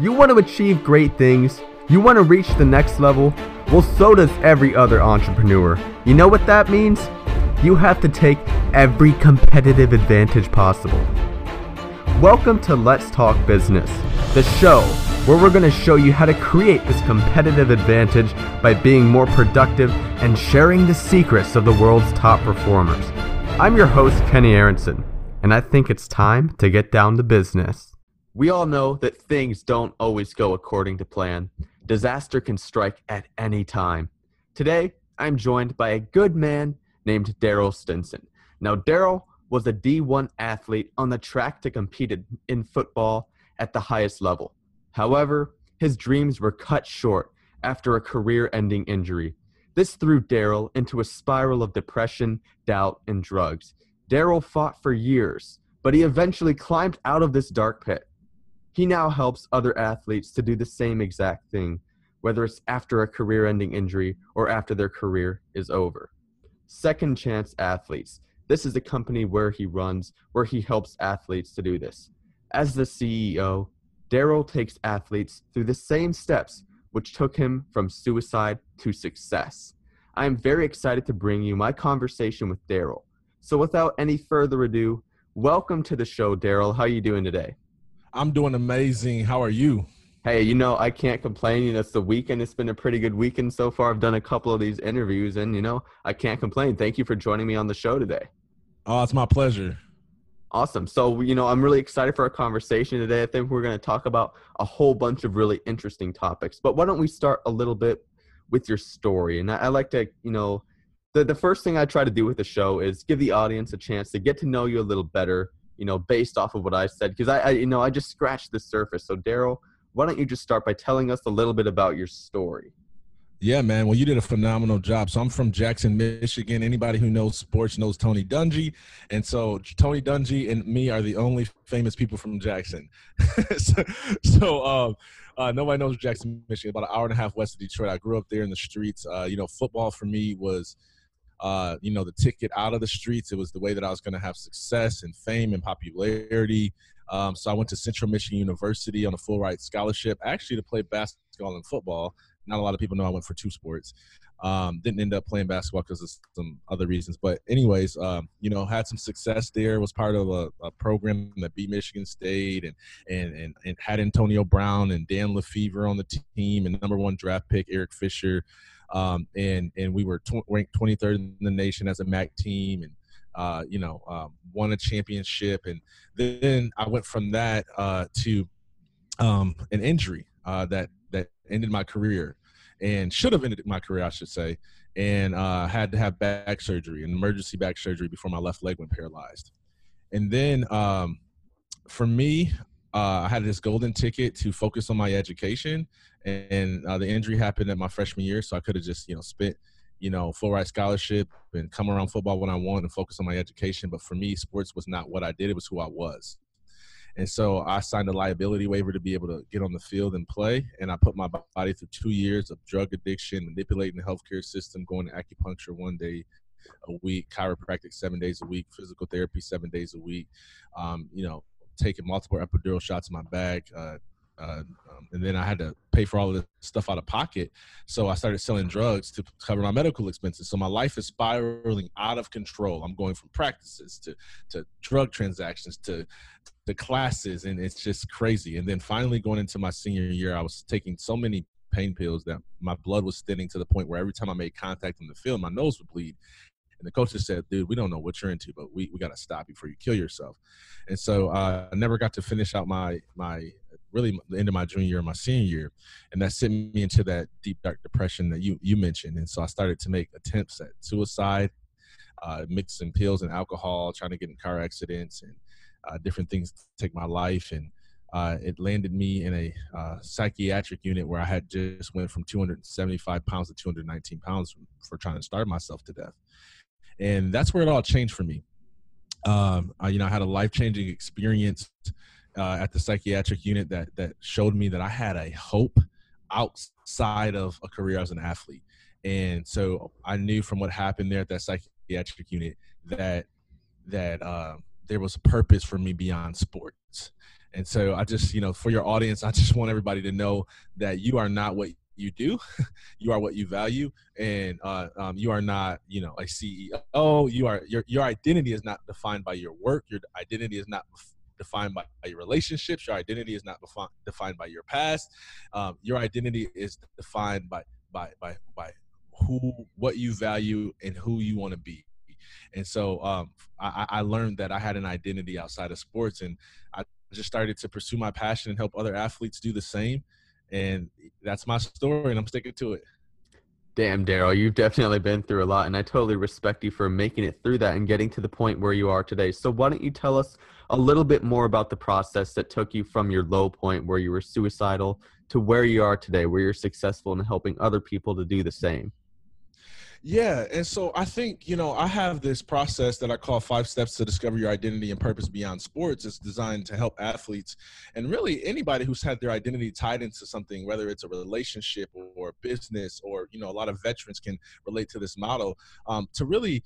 You want to achieve great things? You want to reach the next level? Well, so does every other entrepreneur. You know what that means? You have to take every competitive advantage possible. Welcome to Let's Talk Business, the show where we're going to show you how to create this competitive advantage by being more productive and sharing the secrets of the world's top performers. I'm your host, Kenny Aronson, and I think it's time to get down to business. We all know that things don't always go according to plan. Disaster can strike at any time. Today, I'm joined by a good man named Darryll Stinson. Now, Darryll was a D1 athlete on the track to compete in football at the highest level. However, his dreams were cut short after a career ending injury. This threw Darryll into a spiral of depression, doubt, and drugs. Darryll fought for years, but he eventually climbed out of this dark pit. He now helps other athletes to do the same exact thing, whether it's after a career ending injury or after their career is over. Second Chance Athletes. This is a company where he runs, where he helps athletes to do this. As the CEO, Darryll takes athletes through the same steps which took him from suicide to success. I am very excited to bring you my conversation with Darryll. So without any further ado, welcome to the show, Darryll. How are you doing today? I'm doing amazing. How are you? Hey, you know, I can't complain. You know, it's the weekend. It's been a pretty good weekend so far. I've done a couple of these interviews and, you know, I can't complain. Thank you for joining me on the show today. Oh, it's my pleasure. Awesome. So, you know, I'm really excited for our conversation today. I think we're going to talk about a whole bunch of really interesting topics. But why don't we start a little bit with your story? And I, I like to, you know, the, the first thing I try to do with the show is give the audience a chance to get to know you a little better you know, based off of what I said, because I, I, you know, I just scratched the surface. So, Darryll, why don't you just start by telling us a little bit about your story? Yeah, man. Well, you did a phenomenal job. So I'm from Jackson, Michigan. Anybody who knows sports knows Tony Dungy, and so Tony Dungy and me are the only famous people from Jackson. so, so um, uh, nobody knows Jackson, Michigan. About an hour and a half west of Detroit. I grew up there in the streets. Uh, you know, football for me was uh, you know, the ticket out of the streets. It was the way that I was going to have success and fame and popularity. Um, so I went to Central Michigan University on a full ride scholarship, actually to play basketball and football. Not a lot of people know I went for two sports. Um, didn't end up playing basketball because of some other reasons. But anyways, um, you know, had some success there. Was part of a, a, program that beat Michigan State and, and and and had Antonio Brown and Dan LeFevour on the team and number one draft pick Eric Fisher um, and and we were tw- ranked 23rd in the nation as a MAC team, and uh, you know um, won a championship. And then I went from that uh, to um, an injury uh, that that ended my career, and should have ended my career, I should say. And uh, had to have back surgery, an emergency back surgery, before my left leg went paralyzed. And then um, for me, uh, I had this golden ticket to focus on my education, and uh, the injury happened at my freshman year, so I could have just you know spent you know full ride scholarship and come around football when I want and focus on my education. But for me, sports was not what I did; it was who I was. And so I signed a liability waiver to be able to get on the field and play. And I put my body through two years of drug addiction, manipulating the healthcare system, going to acupuncture one day a week, chiropractic seven days a week, physical therapy seven days a week. Um, you know, taking multiple epidural shots in my back, Uh, uh, um, and then I had to pay for all of this stuff out of pocket. So I started selling drugs to cover my medical expenses. So my life is spiraling out of control. I'm going from practices to to drug transactions to to classes, and it's just crazy. And then finally, going into my senior year, I was taking so many pain pills that my blood was thinning to the point where every time I made contact in the field, my nose would bleed. And the coach just said, dude, we don't know what you're into, but we, we got to stop before you kill yourself. And so uh, I never got to finish out my, my really the end of my junior year, and my senior year. And that sent me into that deep, dark depression that you, you mentioned. And so I started to make attempts at suicide, uh, mixing pills and alcohol, trying to get in car accidents and uh, different things to take my life. And uh, it landed me in a uh, psychiatric unit where I had just went from 275 pounds to 219 pounds for trying to starve myself to death and that's where it all changed for me. Um, I, you know, I had a life changing experience uh, at the psychiatric unit that that showed me that I had a hope outside of a career as an athlete, and so I knew from what happened there at that psychiatric unit that that uh, there was a purpose for me beyond sports. And so I just, you know, for your audience, I just want everybody to know that you are not what you do. you are what you value, and uh, um, you are not, you know, a CEO. You are your your identity is not defined by your work. Your identity is not defined by, your relationships. Your identity is not defined by your past. Um, your identity is defined by by by by who what you value and who you want to be. And so um, I, I learned that I had an identity outside of sports, and I just started to pursue my passion and help other athletes do the same. And that's my story, and I'm sticking to it. Damn, Darryll, you've definitely been through a lot, and I totally respect you for making it through that and getting to the point where you are today. So, why don't you tell us a little bit more about the process that took you from your low point where you were suicidal to where you are today, where you're successful in helping other people to do the same? Yeah, and so I think you know I have this process that I call five steps to discover your identity and purpose beyond sports. It's designed to help athletes and really anybody who's had their identity tied into something, whether it's a relationship or business, or you know a lot of veterans can relate to this model um, to really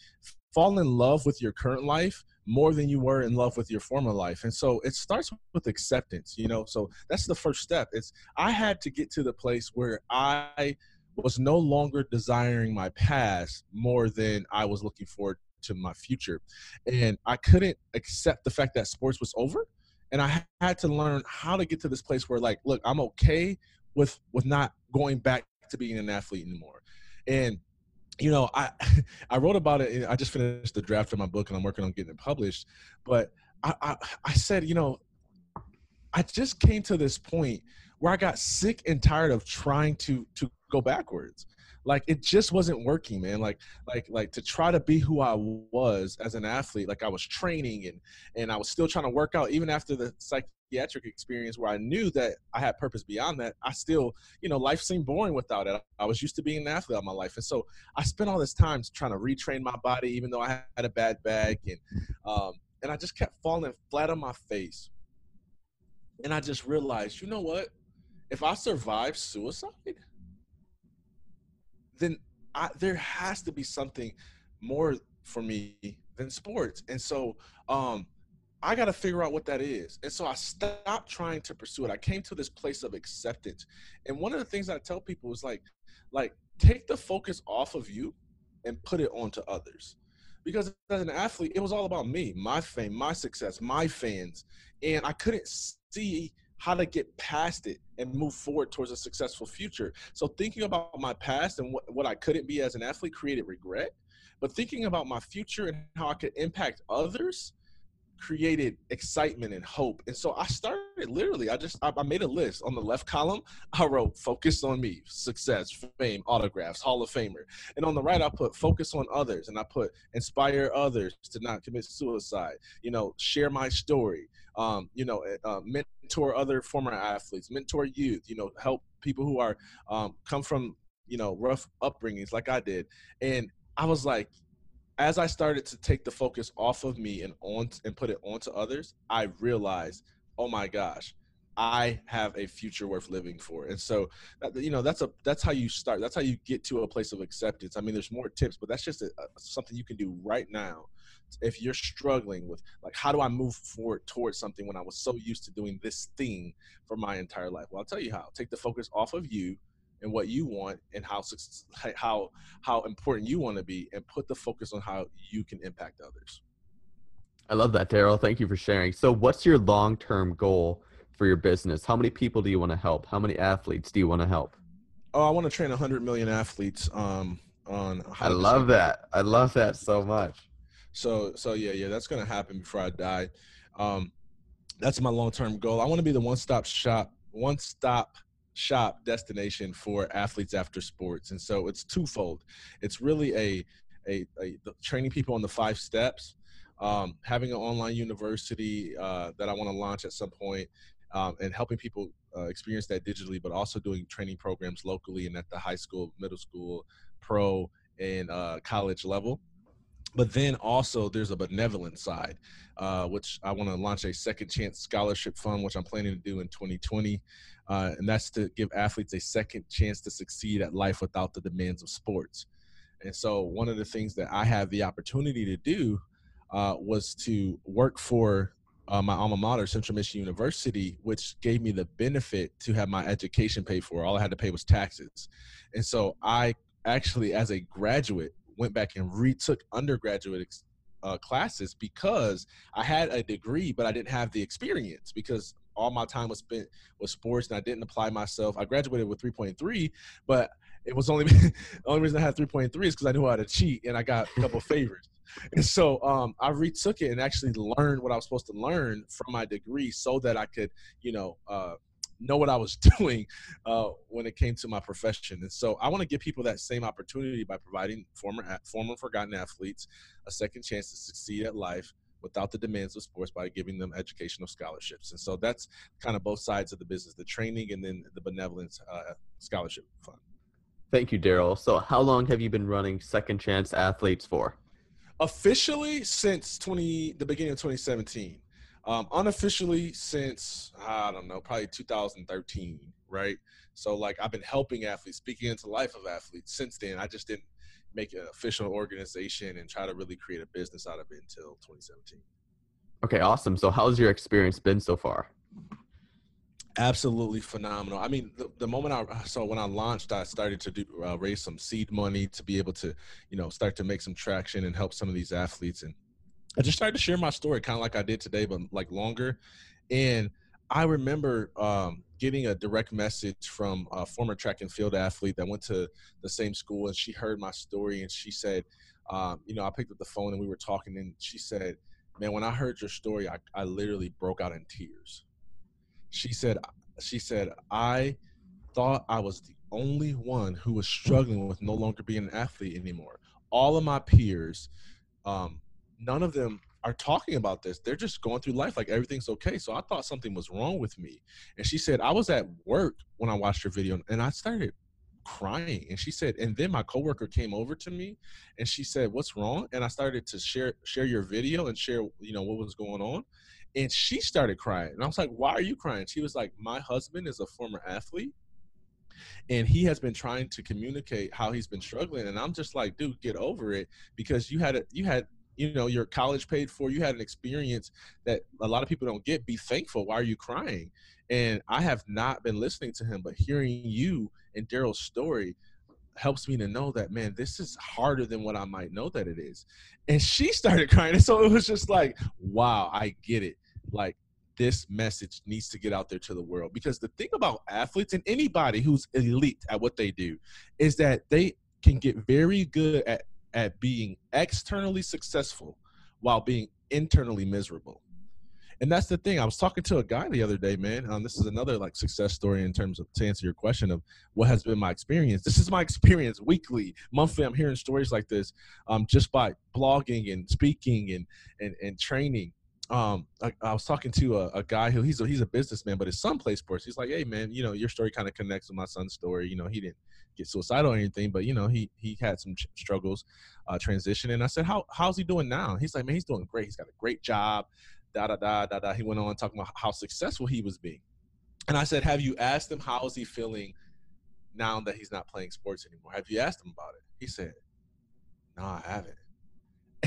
fall in love with your current life more than you were in love with your former life. And so it starts with acceptance, you know. So that's the first step. It's I had to get to the place where I was no longer desiring my past more than I was looking forward to my future. And I couldn't accept the fact that sports was over. And I had to learn how to get to this place where like, look, I'm okay with with not going back to being an athlete anymore. And you know, I I wrote about it. I just finished the draft of my book, and I'm working on getting it published. But I, I, I said, you know, I just came to this point where I got sick and tired of trying to to go backwards. Like it just wasn't working, man. Like like like to try to be who I was as an athlete, like I was training and and I was still trying to work out even after the psychiatric experience where I knew that I had purpose beyond that. I still, you know, life seemed boring without it. I was used to being an athlete all my life. And so I spent all this time trying to retrain my body even though I had a bad back and um and I just kept falling flat on my face. And I just realized, you know what? If I survive suicide, then I, there has to be something more for me than sports. And so um, I got to figure out what that is. And so I stopped trying to pursue it. I came to this place of acceptance. And one of the things I tell people is like, like take the focus off of you and put it onto others. Because as an athlete, it was all about me, my fame, my success, my fans. And I couldn't see how to get past it and move forward towards a successful future. So thinking about my past and what, what I couldn't be as an athlete created regret, but thinking about my future and how I could impact others created excitement and hope. And so I started literally, I just, I, I, made a list on the left column. I wrote focus on me, success, fame, autographs, Hall of Famer. And on the right, I put focus on others and I put inspire others to not commit suicide, you know, share my story, um, you know, eh, uh, mentor other former athletes, mentor youth, you know, help people who are, um, come from, you know, rough upbringings like I did. And I was like, as I started to take the focus off of me and on and put it onto others, I realized, oh my gosh, I have a future worth living for. And so, you know, that's a that's how you start. That's how you get to a place of acceptance. I mean, there's more tips, but that's just a, a, something you can do right now. If you're struggling with like, how do I move forward towards something when I was so used to doing this thing for my entire life? Well, I'll tell you how. Take the focus off of you and what you want and how how how important you want to be and put the focus on how you can impact others. I love that darryll. Thank you for sharing. So what's your long-term goal for your business? How many people do you want to help? How many athletes do you want to help? Oh i want to train 100 million athletes um on i love that. i love that so much. So so yeah yeah that's gonna happen before i die. Um that's my long-term goal. I want to be the one-stop shop one-stop shop destination for athletes after sports. And so it's twofold. It's really a, a, a training people on the five steps, um, having an online university uh, that I want to launch at some point, um, and helping people uh, experience that digitally, but also doing training programs locally and at the high school, middle school, pro, and uh, college level. But then also there's a benevolent side, uh, which I want to launch a second chance scholarship fund, which I'm planning to do in 2020. Uh, and that's to give athletes a second chance to succeed at life without the demands of sports. And so one of the things that I had the opportunity to do uh, was to work for uh, my alma mater, Central Michigan University, which gave me the benefit to have my education paid for. All I had to pay was taxes. And so I actually, as a graduate, went back and retook undergraduate uh, classes because I had a degree, but I didn't have the experience because all my time was spent with sports and I didn't apply myself. I graduated with 3.3, but it was only the only reason I had 3.3 is because I knew how to cheat and I got a couple favors. And so um, I retook it and actually learned what I was supposed to learn from my degree so that I could, you know, uh, know what I was doing uh, when it came to my profession. And so I want to give people that same opportunity by providing former former forgotten athletes a second chance to succeed at life without the demands of sports by giving them educational scholarships. And so that's kind of both sides of the business, the training and then the benevolence uh, scholarship fund. Thank you, Darryll. So how long have you been running Second Chance Athletes for? Officially since 20 the beginning of 2017. Um, unofficially since I don't know, probably 2013, right? So like I've been helping athletes, speaking into life of athletes since then. I just didn't make an official organization and try to really create a business out of it until 2017. Okay, awesome. So how's your experience been so far? Absolutely phenomenal. I mean, the, the, moment I so when I launched, I started to do uh, raise some seed money to be able to, you know, start to make some traction and help some of these athletes. And I just started to share my story, kind of like I did today, but like longer. And I remember um, getting a direct message from a former track and field athlete that went to the same school, and she heard my story, and she said, um, you know, I picked up the phone and we were talking, and she said, "Man, when I heard your story, I, I literally broke out in tears." She said, "She said I thought I was the only one who was struggling with no longer being an athlete anymore. All of my peers, um, none of them are talking about this. They're just going through life like everything's okay. So I thought something was wrong with me. And she said, I was at work when I watched your video and I started crying. And she said, and then my coworker came over to me and she said, What's wrong? And I started to share share your video and share, you know, what was going on. And she started crying. And I was like, Why are you crying? She was like, My husband is a former athlete and he has been trying to communicate how he's been struggling and i'm just like dude get over it because you had a you had you know your college paid for you had an experience that a lot of people don't get be thankful. Why are you crying? And i have not been listening to him but hearing you and darryll's story helps me to know that man this is harder than what i might know that it is. And she started crying. And so it was just like wow i get it. Like this message needs to get out there to the world. Because the thing about athletes and anybody who's elite at what they do is that they can get very good at at being externally successful while being internally miserable. And that's the thing. I was talking to a guy the other day, man. Um, this is another like success story in terms of to answer your question of what has been my experience. This is my experience weekly, monthly. I'm hearing stories like this um, just by blogging and speaking and and, and training um I, I, was talking to a, a, guy who he's a, he's a businessman but his son plays sports. He's like hey man you know your story kind of connects with my son's story you know he didn't get suicidal or anything but you know he he had some ch- struggles uh transition and i said how how's he doing now? He's like man he's doing great. He's got a great job da da da da da. He went on talking about how successful he was being. And i said have you asked him how is he feeling now that he's not playing sports anymore? Have you asked him about it? He said no i haven't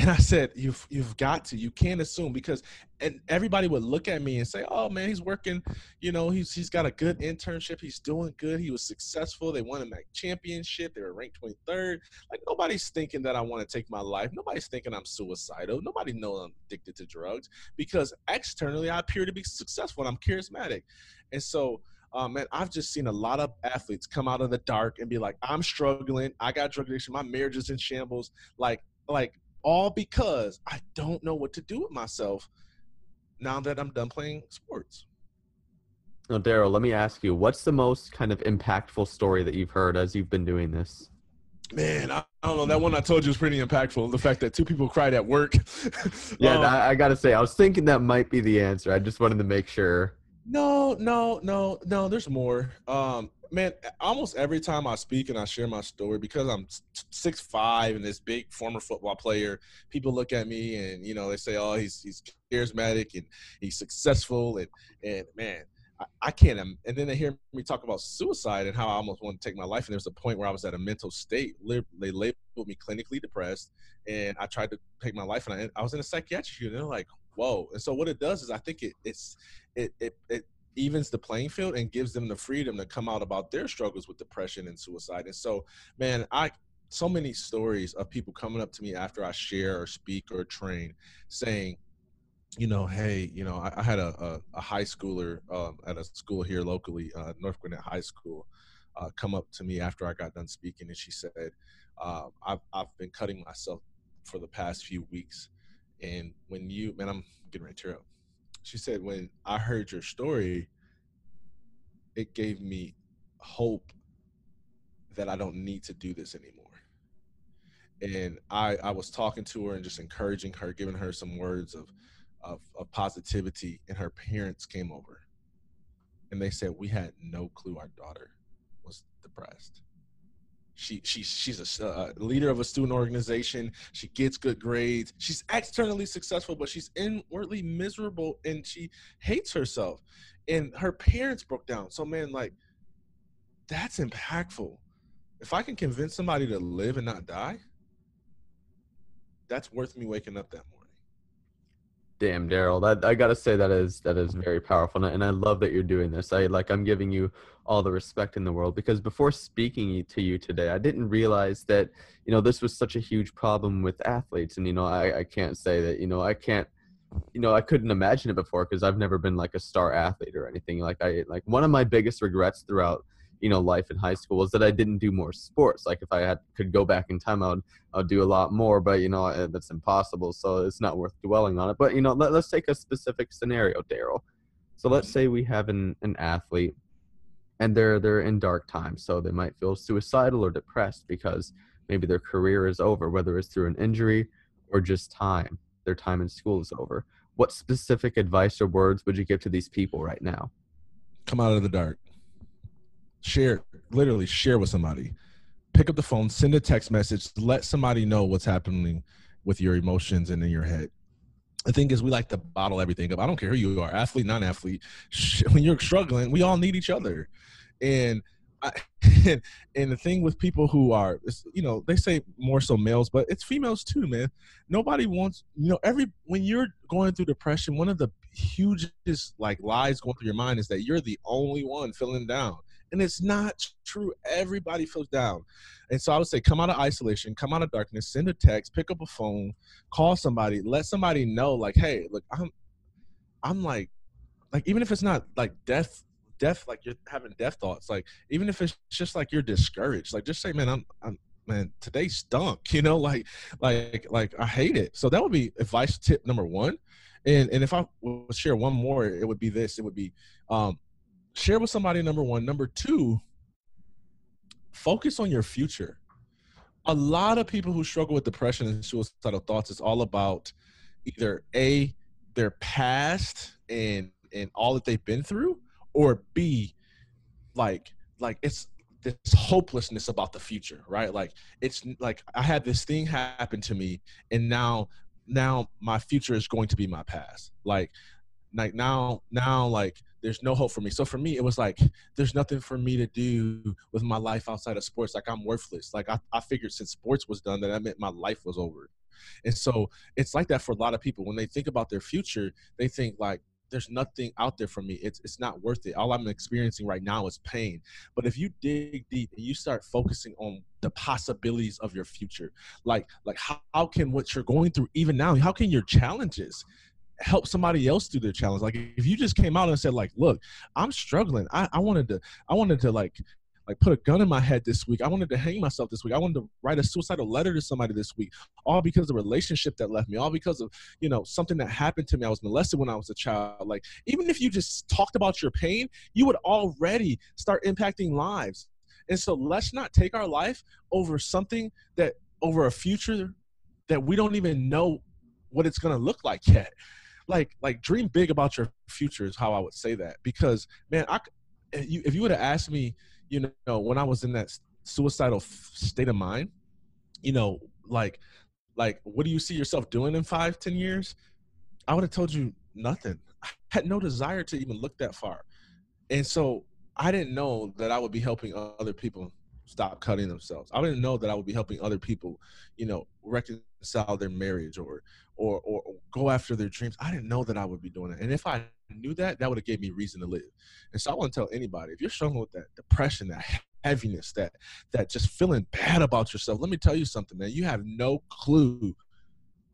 and I said, "You've you've got to. You can't assume because." And everybody would look at me and say, "Oh man, he's working. You know, he's he's got a good internship. He's doing good. He was successful. They won a MAC championship. They were ranked 23rd. Like nobody's thinking that I want to take my life. Nobody's thinking I'm suicidal. Nobody knows I'm addicted to drugs because externally I appear to be successful and I'm charismatic. And so." Um, man, I've just seen a lot of athletes come out of the dark and be like, "I'm struggling. I got drug addiction. My marriage is in shambles." Like, like all because I don't know what to do with myself now that I'm done playing sports. Now, Darryll, let me ask you, what's the most kind of impactful story that you've heard as you've been doing this? Man, I, I don't know. That one I told you was pretty impactful. The fact that two people cried at work. yeah, um, I, I got to say, I was thinking that might be the answer. I just wanted to make sure. No, no, no, no. There's more. Um, man, almost every time I speak and I share my story, because I'm six five and this big former football player, people look at me and you know they say, "Oh, he's he's charismatic and he's successful," and and man, I, I can't. And then they hear me talk about suicide and how I almost want to take my life. And there's a point where I was at a mental state. They labeled me clinically depressed, and I tried to take my life, and I, I was in a psychiatric unit. They're like, whoa. And so what it does is I think it it's it it it evens the playing field and gives them the freedom to come out about their struggles with depression and suicide. And so, man, I so many stories of people coming up to me after I share or speak or train saying, you know, hey, you know, I, I had a, a, a, high schooler um, at a school here locally, uh, North Gwinnett High School, uh, come up to me after I got done speaking, and she said, uh, I've, I've been cutting myself for the past few weeks. And when you, man, I'm getting ready to tear up she said when I heard your story, it gave me hope that I don't need to do this anymore. And I, I was talking to her and just encouraging her, giving her some words of, of, of positivity. And her parents came over and they said, We had no clue our daughter was depressed. She she she's a uh, leader of a student organization. She gets good grades. She's externally successful, but she's inwardly miserable and she hates herself. And her parents broke down. So man, like that's impactful. If I can convince somebody to live and not die, that's worth me waking up that morning. Damn, Darryll, that I gotta say that is that is very powerful, and I love that you're doing this. I like I'm giving you all the respect in the world because before speaking to you today, I didn't realize that you know this was such a huge problem with athletes, and you know I I can't say that you know I can't you know I couldn't imagine it before because I've never been like a star athlete or anything like I like one of my biggest regrets throughout you know life in high school was that I didn't do more sports. Like if I had could go back in time, I would I would do a lot more. But you know that's impossible, so it's not worth dwelling on it. But you know let, let's take a specific scenario, Darryll. So let's say we have an an athlete, and they're they're in dark times, so they might feel suicidal or depressed because maybe their career is over, whether it's through an injury or just time. Their time in school is over. What specific advice or words would you give to these people right now? Come out of the dark share literally share with somebody. Pick up the phone send a text message let somebody know what's happening with your emotions and in your head. The thing is we like to bottle everything up. I don't care who you are athlete non-athlete when you're struggling we all need each other. And I, and, and the thing with people who are you know they say more so males but it's females too man. Nobody wants you know every when you're going through depression one of the hugest like lies going through your mind is that you're the only one feeling down and it's not true. Everybody feels down. And so I would say come out of isolation, come out of darkness, send a text, pick up a phone, call somebody, let somebody know, like, hey, look, I'm I'm like like even if it's not like death death like you're having death thoughts, like even if it's just like you're discouraged, like just say, man, I'm I'm man, today stunk, you know, like like like I hate it. So that would be advice tip number one. And and if I would share one more, it would be this. It would be um share with somebody number one. Number two focus on your future. A lot of people who struggle with depression and suicidal thoughts is all about either a their past and and all that they've been through or b like like it's this hopelessness about the future right? Like it's like i had this thing happen to me and now now my future is going to be my past. Like like now now like there's no hope for me. So for me it was like there's nothing for me to do with my life outside of sports. Like i'm worthless. Like i, I figured since sports was done that that meant my life was over. And so it's like that for a lot of people. When they think about their future they think like there's nothing out there for me. It's it's not worth it. All i'm experiencing right now is pain. But if you dig deep and you start focusing on the possibilities of your future like like how, how can what you're going through even now how can your challenges help somebody else through their challenge. Like if you just came out and said like, look, I'm struggling. I, I wanted to, I wanted to like, like put a gun in my head this week. I wanted to hang myself this week. I wanted to write a suicidal letter to somebody this week, all because of the relationship that left me, all because of, you know, something that happened to me. I was molested when I was a child. Like, even if you just talked about your pain, you would already start impacting lives. And so let's not take our life over something that, over a future that we don't even know what it's going to look like yet like like dream big about your future is how I would say that because man, I if you, would have asked me, you know, when I was in that suicidal state of mind, you know, like like what do you see yourself doing in five, ten years? I would have told you nothing. I had no desire to even look that far, and so I didn't know that I would be helping other people stop cutting themselves. I didn't know that I would be helping other people, you know, reconcile their marriage or or or go after their dreams. I didn't know that I would be doing it. And if I knew that, that would have gave me reason to live. And so I want to tell anybody, if you're struggling with that depression, that heaviness, that that just feeling bad about yourself, let me tell you something, man. You have no clue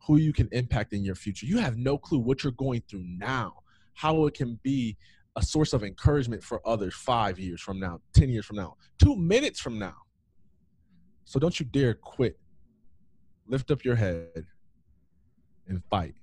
who you can impact in your future. You have no clue what you're going through now, how it can be a source of encouragement for others five years from now, 10 years from now, two minutes from now. So don't you dare quit. Lift up your head and fight.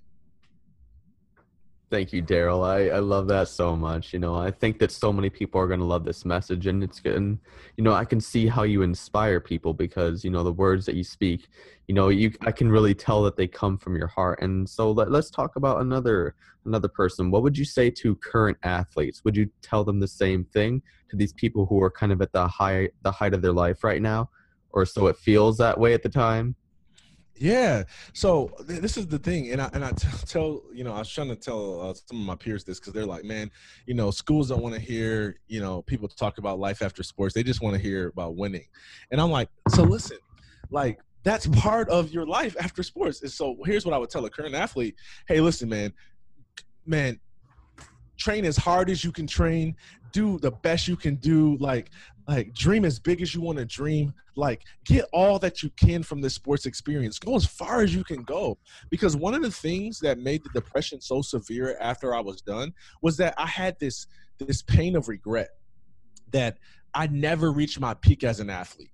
Thank you, Darryll. I, I love that so much. You know, I think that so many people are going to love this message, and it's good. And, you know, I can see how you inspire people because, you know, the words that you speak, you know, you I can really tell that they come from your heart. And so let, let's talk about another another person. What would you say to current athletes? Would you tell them the same thing to these people who are kind of at the high the height of their life right now, or so it feels that way at the time? Yeah. So th- this is the thing, and I and I t- tell you know I was trying to tell uh, some of my peers this because they're like, man, you know, schools don't want to hear you know people talk about life after sports. They just want to hear about winning, and I'm like, so listen, like that's part of your life after sports. And so here's what I would tell a current athlete: Hey, listen, man, man, train as hard as you can train do the best you can do like like dream as big as you want to dream. Like get all that you can from this sports experience. Go as far as you can go. Because one of the things that made the depression so severe after i was done was that i had this this pain of regret that i never reached my peak as an athlete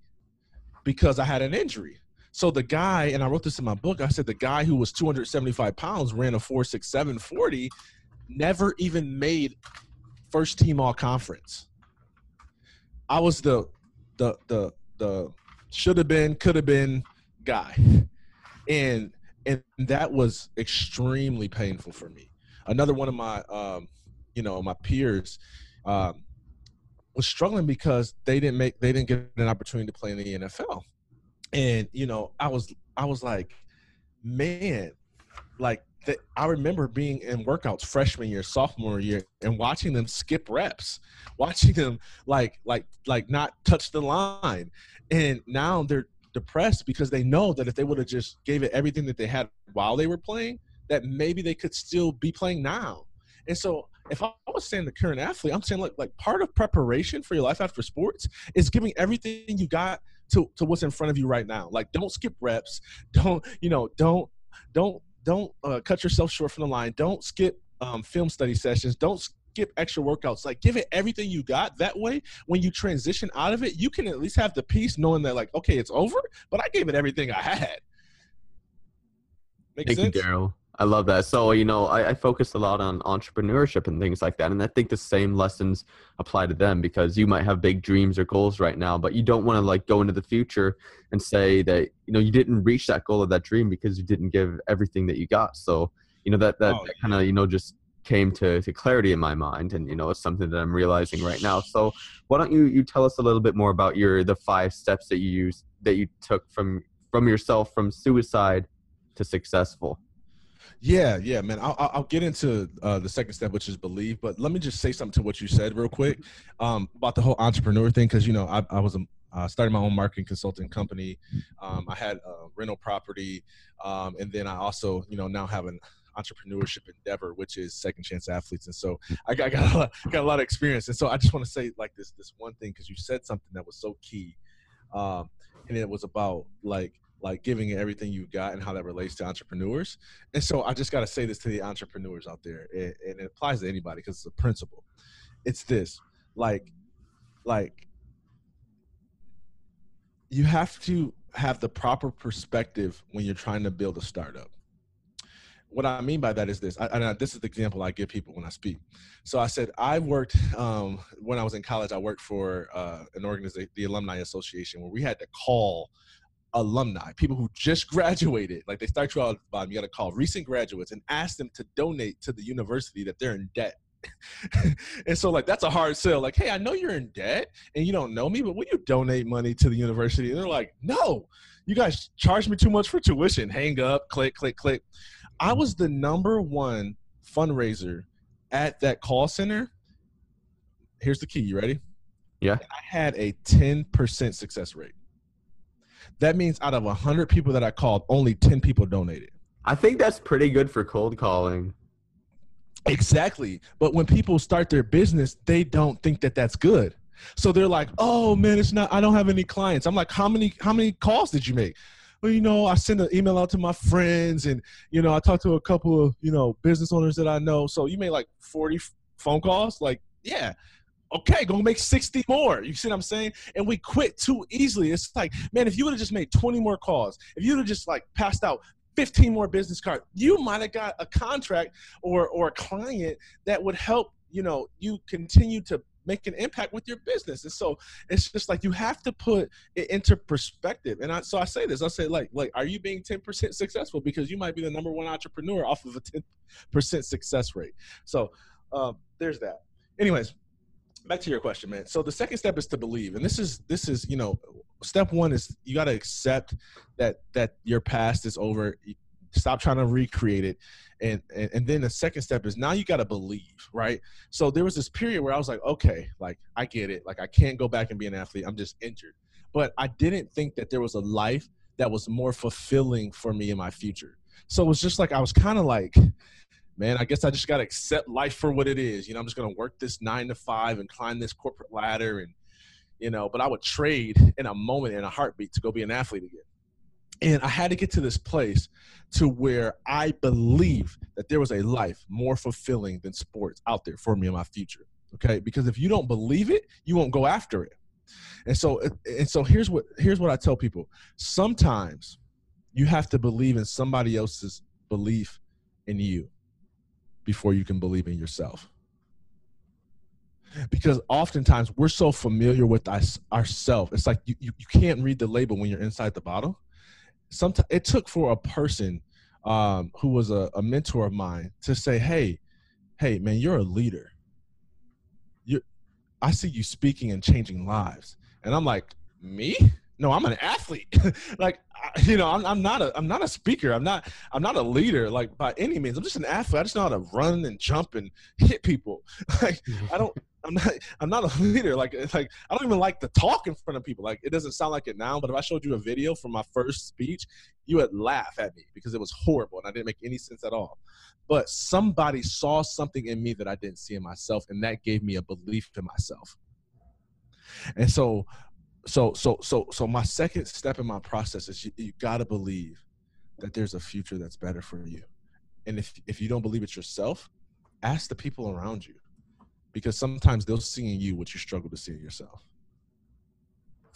because i had an injury. So the guy and i wrote this in my book i said the guy who was 275 pounds ran a 467 40 never even made first team all conference. I was the the the the should have been, could have been guy. And and that was extremely painful for me. Another one of my um, you know, my peers um, was struggling because they didn't make they didn't get an opportunity to play in the NFL. And you know, I was I was like, man, like that I remember being in workouts freshman year, sophomore year, and watching them skip reps, watching them like like like not touch the line, and now they're depressed because they know that if they would have just gave it everything that they had while they were playing, that maybe they could still be playing now. And so if I was saying the current athlete, I'm saying like like part of preparation for your life after sports is giving everything you got to, to what's in front of you right now. Like don't skip reps. Don't, you know, don't don't don't uh, cut yourself short from the line. Don't skip um, film study sessions. Don't skip extra workouts. Like give it everything you got. That way, when you transition out of it, you can at least have the peace knowing that like, okay, it's over, but I gave it everything I had. Make Thank sense? you, Darryll. I love that. So, you know, I, I focus a lot on entrepreneurship and things like that. And I think the same lessons apply to them because you might have big dreams or goals right now, but you don't want to like go into the future and say that, you know, you didn't reach that goal of that dream because you didn't give everything that you got. So, you know, that, that, oh, that kind of, you know, just came to, to clarity in my mind. And, you know, it's something that I'm realizing right now. So why don't you, you tell us a little bit more about your, the five steps that you use that you took from, from yourself from suicide to successful? Yeah, yeah, man. I'll, I'll get into uh, the second step, which is believe. But let me just say something to what you said real quick um, about the whole entrepreneur thing, because you know I, I was a uh, started my own marketing consulting company. Um, I had a rental property, um, and then I also, you know, now have an entrepreneurship endeavor, which is Second Chance Athletes. And so I got, got, a, lot, got a lot of experience. And so I just want to say like this, this one thing because you said something that was so key, um, and it was about like like giving it everything you've got and how that relates to entrepreneurs. And so I just got to say this to the entrepreneurs out there, and, it applies to anybody because it's a principle. It's this, like, like you have to have the proper perspective when you're trying to build a startup. What I mean by that is this, I, and this is the example I give people when I speak. So I said I worked um, when I was in college. I worked for uh, an organization, the Alumni Association, where we had to call alumni, people who just graduated, like they start you out at the bottom, you got to call recent graduates and ask them to donate to the university that they're in debt. and so like that's a hard sell. Like, hey, I know you're in debt and you don't know me, but will you donate money to the university? And they're like, no, you guys charge me too much for tuition. Hang up, click, click, click. I was the number one fundraiser at that call center. Here's the key. You ready? Yeah. I had a 10% success rate. That means out of 100 people that I called, only 10 people donated. I think that's pretty good for cold calling. Exactly. But when people start their business, they don't think that that's good. So they're like, "Oh man, it's not I don't have any clients." I'm like, "How many how many calls did you make?" Well, you know, I send an email out to my friends and you know, I talked to a couple of, you know, business owners that I know. So you made like 40 phone calls? Like, yeah. Okay, go make 60 more. You see what I'm saying? And we quit too easily. It's like, man, if you would have just made 20 more calls, if you would have just like passed out 15 more business cards, you might have got a contract or or a client that would help, you know, you continue to make an impact with your business. And so it's just like you have to put it into perspective. And I, so I say this, I say like, like, are you being 10% successful? Because you might be the number one entrepreneur off of a 10% success rate. So um, there's that. Anyways, back to your question, man. So the second step is to believe, and this is this is you know, step one is you got to accept that that your past is over. Stop trying to recreate it, and, and and then the second step is now you got to believe, right? So there was this period where I was like, okay, like I get it, like I can't go back and be an athlete. I'm just injured, but I didn't think that there was a life that was more fulfilling for me in my future. So it was just like I was kind of like man, I guess I just got to accept life for what it is. You know, I'm just going to work this nine to five and climb this corporate ladder. And, you know, but I would trade in a moment, in a heartbeat to go be an athlete again. And I had to get to this place to where I believe that there was a life more fulfilling than sports out there for me in my future. Okay. Because if you don't believe it, you won't go after it. And so, uh, and so here's what, here's what I tell people. Sometimes you have to believe in somebody else's belief in you before you can believe in yourself. Because oftentimes we're so familiar with us, ourselves. It's like you, you, you, can't read the label when you're inside the bottle. Sometimes it took for a person um, who was a, a mentor of mine to say, "Hey, hey, man, you're a leader. You're, I see you speaking and changing lives." And I'm like, "Me? No, I'm an athlete. like you know, I'm, I'm not a I'm not a speaker. I'm not I'm not a leader like by any means. I'm just an athlete. I just know how to run and jump and hit people. Like mm-hmm. I don't I'm not I'm not a leader. Like like I don't even like to talk in front of people. Like it doesn't sound like it now, but if I showed you a video from my first speech, you would laugh at me because it was horrible and I didn't make any sense at all. But somebody saw something in me that I didn't see in myself, and that gave me a belief in myself. And so so so so so my second step in my process is you, you got to believe that there's a future that's better for you and if if you don't believe it yourself ask the people around you because sometimes they'll see in you what you struggle to see in yourself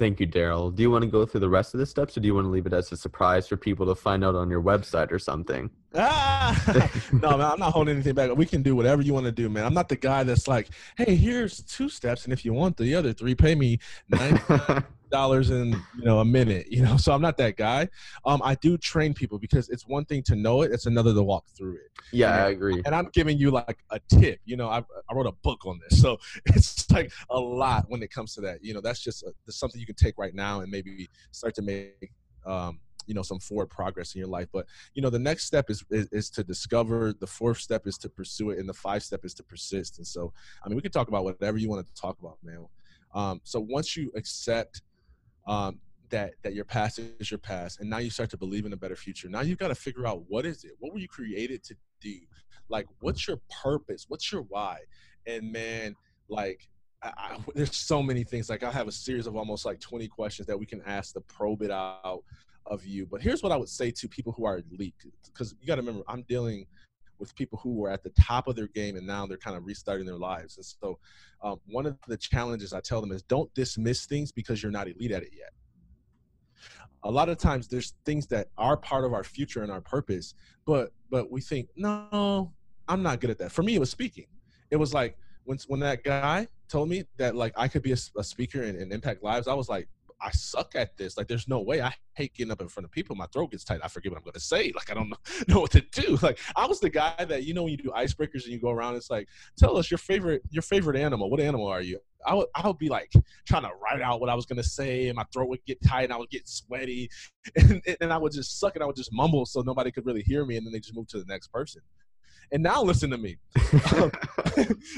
Thank you, Darryll. Do you want to go through the rest of the steps, or do you want to leave it as a surprise for people to find out on your website or something? Ah, no, man, I'm not holding anything back. We can do whatever you want to do, man. I'm not the guy that's like, hey, here's two steps, and if you want the other three, pay me nine dollars in you know a minute you know? So i'm not that guy. Um i do train people because it's one thing to know it it's another to walk through it. Yeah i agree. and i'm giving you like a tip you know? I, I wrote a book on this so it's like a lot when it comes to that you know? That's just a, something you can take right now and maybe start to make um you know some forward progress in your life but you know the next step is, is, is to discover the fourth step is to pursue it and the five step is to persist and so i mean we can talk about whatever you want to talk about man um, so once you accept um, that that your past is your past, and now you start to believe in a better future. Now you've got to figure out what is it? What were you created to do? Like, what's your purpose? What's your why? And man, like I, I, there's so many things. Like I have a series of almost like 20 questions that we can ask to probe it out of you. But here's what I would say to people who are elite, because you got to remember, I'm dealing with people who were at the top of their game and now they're kind of restarting their lives. And so, um, one of the challenges I tell them is don't dismiss things because you're not elite at it yet. A lot of times, there's things that are part of our future and our purpose, but but we think, no, I'm not good at that. For me, it was speaking. It was like when when that guy told me that like I could be a, a speaker and, and impact lives, I was like, I suck at this. Like, there's no way. I hate getting up in front of people. My throat gets tight. I forget what I'm going to say. Like, I don't know, know what to do. Like, I was the guy that you know when you do icebreakers and you go around. It's like, tell us your favorite your favorite animal. What animal are you? I would I would be like trying to write out what I was going to say, and my throat would get tight, and I would get sweaty, and, and I would just suck, and I would just mumble so nobody could really hear me, and then they just move to the next person. And now listen to me. so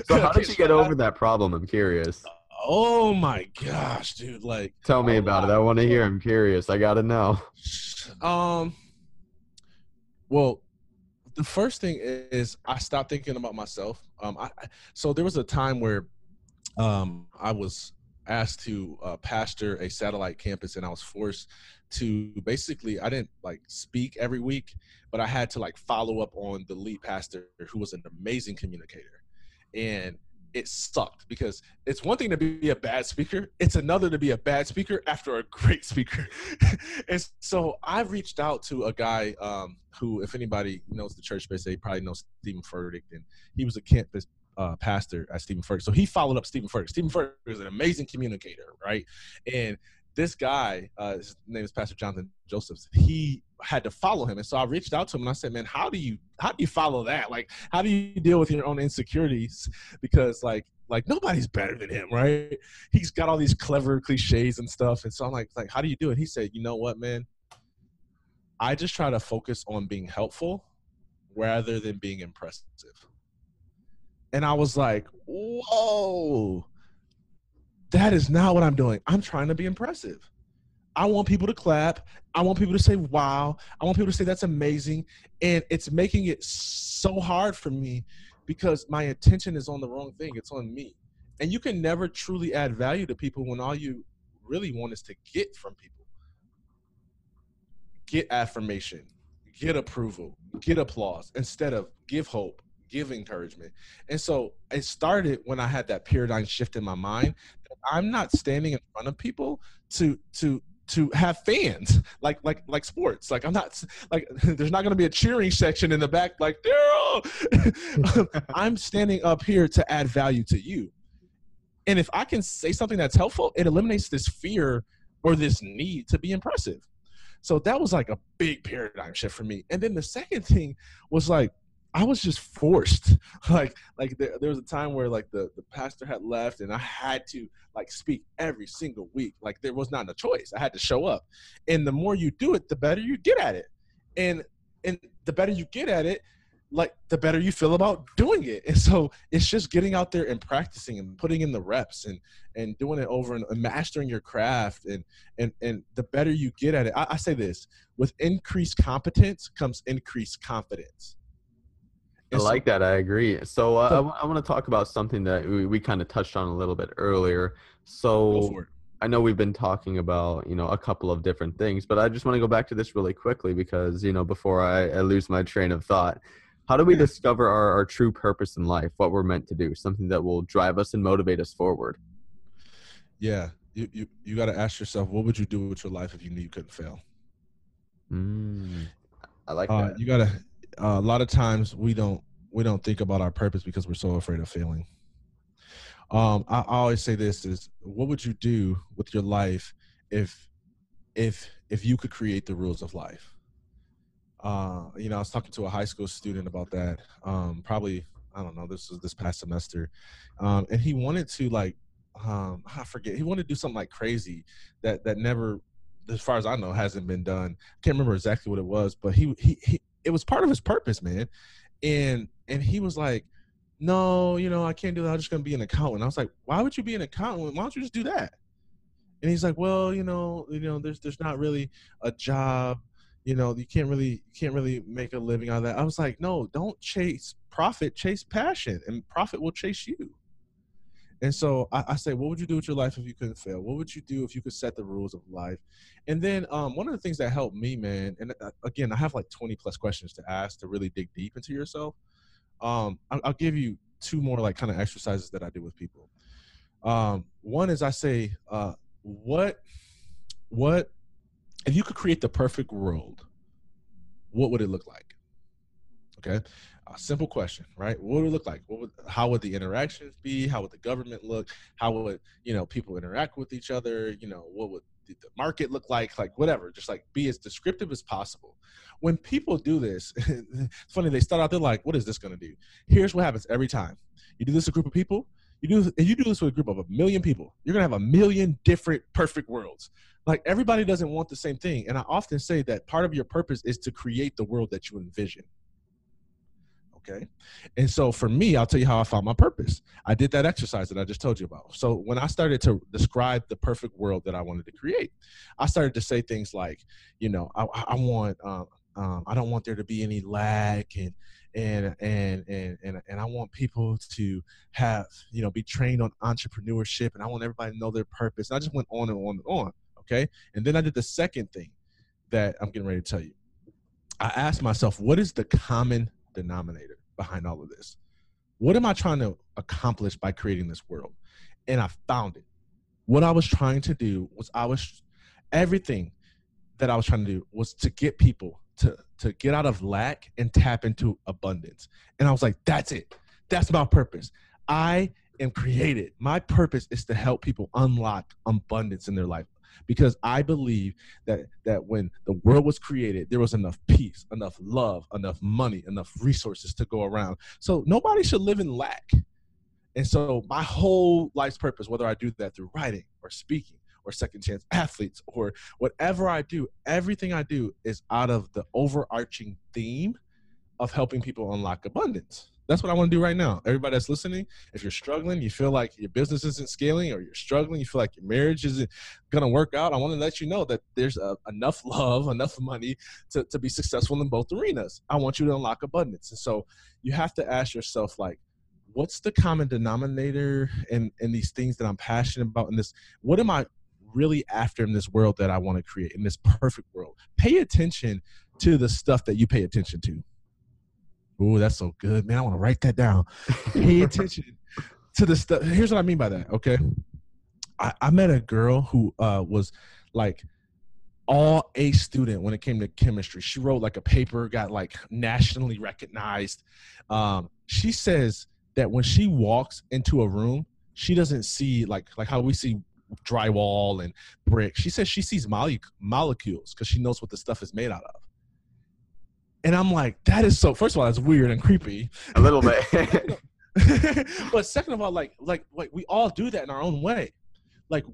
how did you get over that problem? I'm curious Oh my gosh, dude! Like, tell me about it. I want to hear. I'm curious. I gotta know. Um. Well, the first thing is I stopped thinking about myself. Um. I so there was a time where, um, I was asked to uh, pastor a satellite campus, and I was forced to basically I didn't like speak every week, but I had to like follow up on the lead pastor who was an amazing communicator, and it sucked because it's one thing to be a bad speaker it's another to be a bad speaker after a great speaker and so i reached out to a guy um, who if anybody knows the church space they probably know steven furtick and he was a campus uh, pastor at Steven Furtick. So he followed up Steven Furtick. Steven Furtick is an amazing communicator, right? And this guy, uh, his name is Pastor Jonathan Josephs. He had to follow him, and so I reached out to him and I said, "Man, how do you how do you follow that? Like, how do you deal with your own insecurities? Because like like nobody's better than him, right? He's got all these clever cliches and stuff, and so I'm like like how do you do it? He said, "You know what, man? I just try to focus on being helpful rather than being impressive." And I was like, whoa, that is not what I'm doing. I'm trying to be impressive. I want people to clap. I want people to say, wow. I want people to say, that's amazing. And it's making it so hard for me because my attention is on the wrong thing. It's on me. And you can never truly add value to people when all you really want is to get from people get affirmation, get approval, get applause instead of give hope, give encouragement. And so it started when I had that paradigm shift in my mind. I'm not standing in front of people to to to have fans like like like sports. Like i'm not like there's not going to be a cheering section in the back like Darryll! I'm standing up here to add value to you. And if i can say something that's helpful it eliminates this fear or this need to be impressive. So that was like a big paradigm shift for me. And then the second thing was like I was just forced. Like like there, there was a time where like the, the pastor had left and I had to like speak every single week. Like there was not a choice. I had to show up. And the more you do it, the better you get at it. And and the better you get at it, like the better you feel about doing it. And so it's just getting out there and practicing and putting in the reps and and doing it over and, and mastering your craft and and and the better you get at it. I, I say this with increased competence comes increased confidence I like that. I agree. So, uh, so I, want to talk about something that we, we kind of touched on a little bit earlier. So I know we've been talking about, you know, a couple of different things, but I just want to go back to this really quickly because, you know, before I, I lose my train of thought, how do we discover our, our true purpose in life, what we're meant to do, something that will drive us and motivate us forward? Yeah. You, you, you got to ask yourself, what would you do with your life if you knew you couldn't fail? Mm, I like uh, that. You got to, uh, a lot of times we don't we don't think about our purpose because we're so afraid of failing. Um, I, I always say this is what would you do with your life if if if you could create the rules of life? Uh, you know, I was talking to a high school student about that. Um, probably I don't know. This was this past semester, um, and he wanted to like um, I forget. He wanted to do something like crazy that that never, as far as I know, hasn't been done. I can't remember exactly what it was, but he he, he it was part of his purpose, man. And and he was like, No, you know, I can't do that. I'm just gonna be an accountant. I was like, Why would you be an accountant? Why don't you just do that? And he's like, Well, you know, you know, there's there's not really a job. You know, you can't really you can't really make a living out of that. I was like, No, don't chase profit, chase passion, and profit will chase you. And so I, I, say, what would you do with your life if you couldn't fail? What would you do if you could set the rules of life? And then um, one of the things that helped me, man, and uh, again, I have like 20 plus questions to ask to really dig deep into yourself. Um, I'll, I'll, give you two more like kind of exercises that I do with people. Um, one is I say, uh, what, what, if you could create the perfect world, what would it look like? Okay a simple question, right? What would it look like? What would how would the interactions be? How would the government look? How would you know people interact with each other? You know, what would the market look like? Like whatever, just like be as descriptive as possible. When people do this, it's funny. They start out they're like, "What is this going to do?" Here's what happens every time. You do this with a group of people. You do if you do this with a group of a million people, you're gonna have a million different perfect worlds. Like everybody doesn't want the same thing, and I often say that part of your purpose is to create the world that you envision Okay. And so for me, I'll tell you how I found my purpose. I did that exercise that I just told you about. So when I started to describe the perfect world that I wanted to create, I started to say things like, you know, I, I want, um, um, I don't want there to be any lag and, and, and, and, and, and I want people to have, you know, be trained on entrepreneurship and I want everybody to know their purpose. And I just went on and on and on. Okay. And then I did the second thing that I'm getting ready to tell you. I asked myself, what is the common denominator behind all of this? What am I trying to accomplish by creating this world? And I found it. What I was trying to do was I was everything that I was trying to do was to get people to to get out of lack and tap into abundance. And I was like, that's it. That's my purpose. I am created. My purpose is to help people unlock abundance in their life because I believe that that when the world was created, there was enough peace, enough love, enough money, enough resources to go around. So nobody should live in lack. And so my whole life's purpose, whether I do that through writing or speaking or second chance athletes or whatever I do, everything I do is out of the overarching theme of helping people unlock abundance. That's what I want to do right now. Everybody that's listening, if you're struggling, you feel like your business isn't scaling, or you're struggling, you feel like your marriage isn't going to work out, I want to let you know that there's uh, enough love, enough money to, to be successful in both arenas. I want you to unlock abundance. And so you have to ask yourself, like, what's the common denominator in, in these things that I'm passionate about in this? What am I really after in this world that I want to create, in this perfect world? Pay attention to the stuff that you pay attention to Ooh, that's so good, man. I want to write that down. Pay attention to the stuff. Here's what I mean by that. Okay, I, I met a girl who uh, was like all A student when it came to chemistry. She wrote like a paper, got like nationally recognized. Um, she says that when she walks into a room, she doesn't see like like how we see drywall and brick. She says she sees molecules because she knows what the stuff is made out of. And I'm like, that is so. First of all, that's weird and creepy. A little bit. but second of all, like, like, like we all do that in our own way. Like,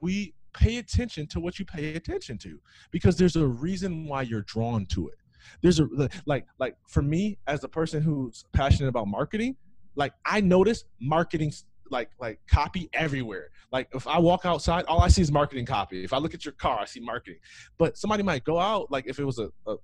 we pay attention to what you pay attention to because there's a reason why you're drawn to it. There's a like, like for me as a person who's passionate about marketing, like I notice marketing like like copy everywhere. Like if I walk outside, all I see is marketing copy. If I look at your car, I see marketing. But somebody might go out, like if it was a, a,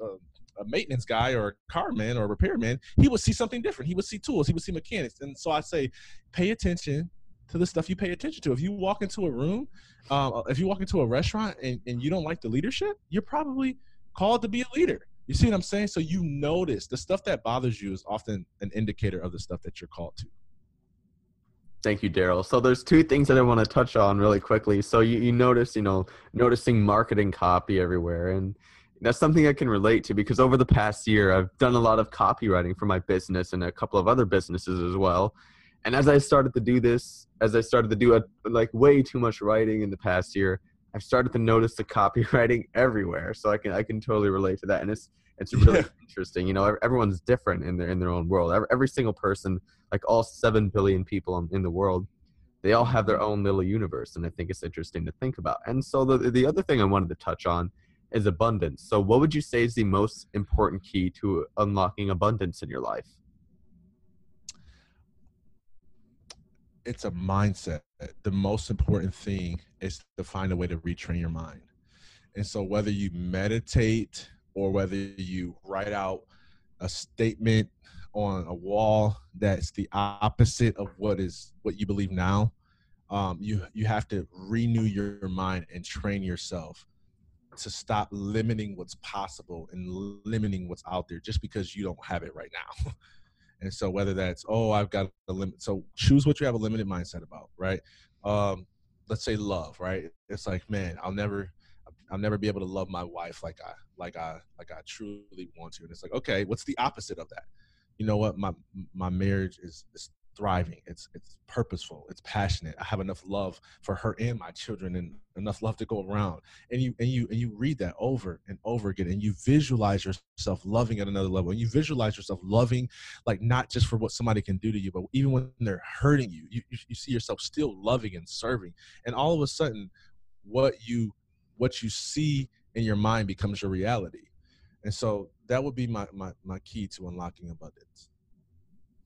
a, a maintenance guy or a carman or a repairman, he would see something different. He would see tools, he would see mechanics. And so I say, pay attention to the stuff you pay attention to. If you walk into a room, uh, if you walk into a restaurant and, and you don't like the leadership, you're probably called to be a leader. You see what I'm saying? So you notice the stuff that bothers you is often an indicator of the stuff that you're called to. Thank you, Darryll. So there's two things that I want to touch on really quickly. So you, you notice, you know, noticing marketing copy everywhere. And that's something I can relate to because over the past year, I've done a lot of copywriting for my business and a couple of other businesses as well. And as I started to do this, as I started to do a, like way too much writing in the past year, I've started to notice the copywriting everywhere. So I can I can totally relate to that, and it's it's really yeah. interesting. You know, everyone's different in their in their own world. Every, every single person, like all seven billion people in the world, they all have their own little universe, and I think it's interesting to think about. And so the the other thing I wanted to touch on is abundance. So, what would you say is the most important key to unlocking abundance in your life? It's a mindset. The most important thing is to find a way to retrain your mind. And so, whether you meditate or whether you write out a statement on a wall that's the opposite of what is what you believe now, um, you you have to renew your mind and train yourself to stop limiting what's possible and limiting what's out there just because you don't have it right now. and so whether that's oh I've got a limit, so choose what you have a limited mindset about, right? Um, let's say love, right? It's like man, I'll never, I'll never be able to love my wife like I like I like I truly want to. And it's like okay, what's the opposite of that? You know what? My my marriage is, is thriving. It's it's purposeful. It's passionate. I have enough love for her and my children, and enough love to go around. And you and you and you read that over and over again, and you visualize yourself loving at another level, and you visualize yourself loving, like not just for what somebody can do to you, but even when they're hurting you, you you see yourself still loving and serving. And all of a sudden, what you what you see in your mind becomes your reality. And so that would be my, my my key to unlocking abundance.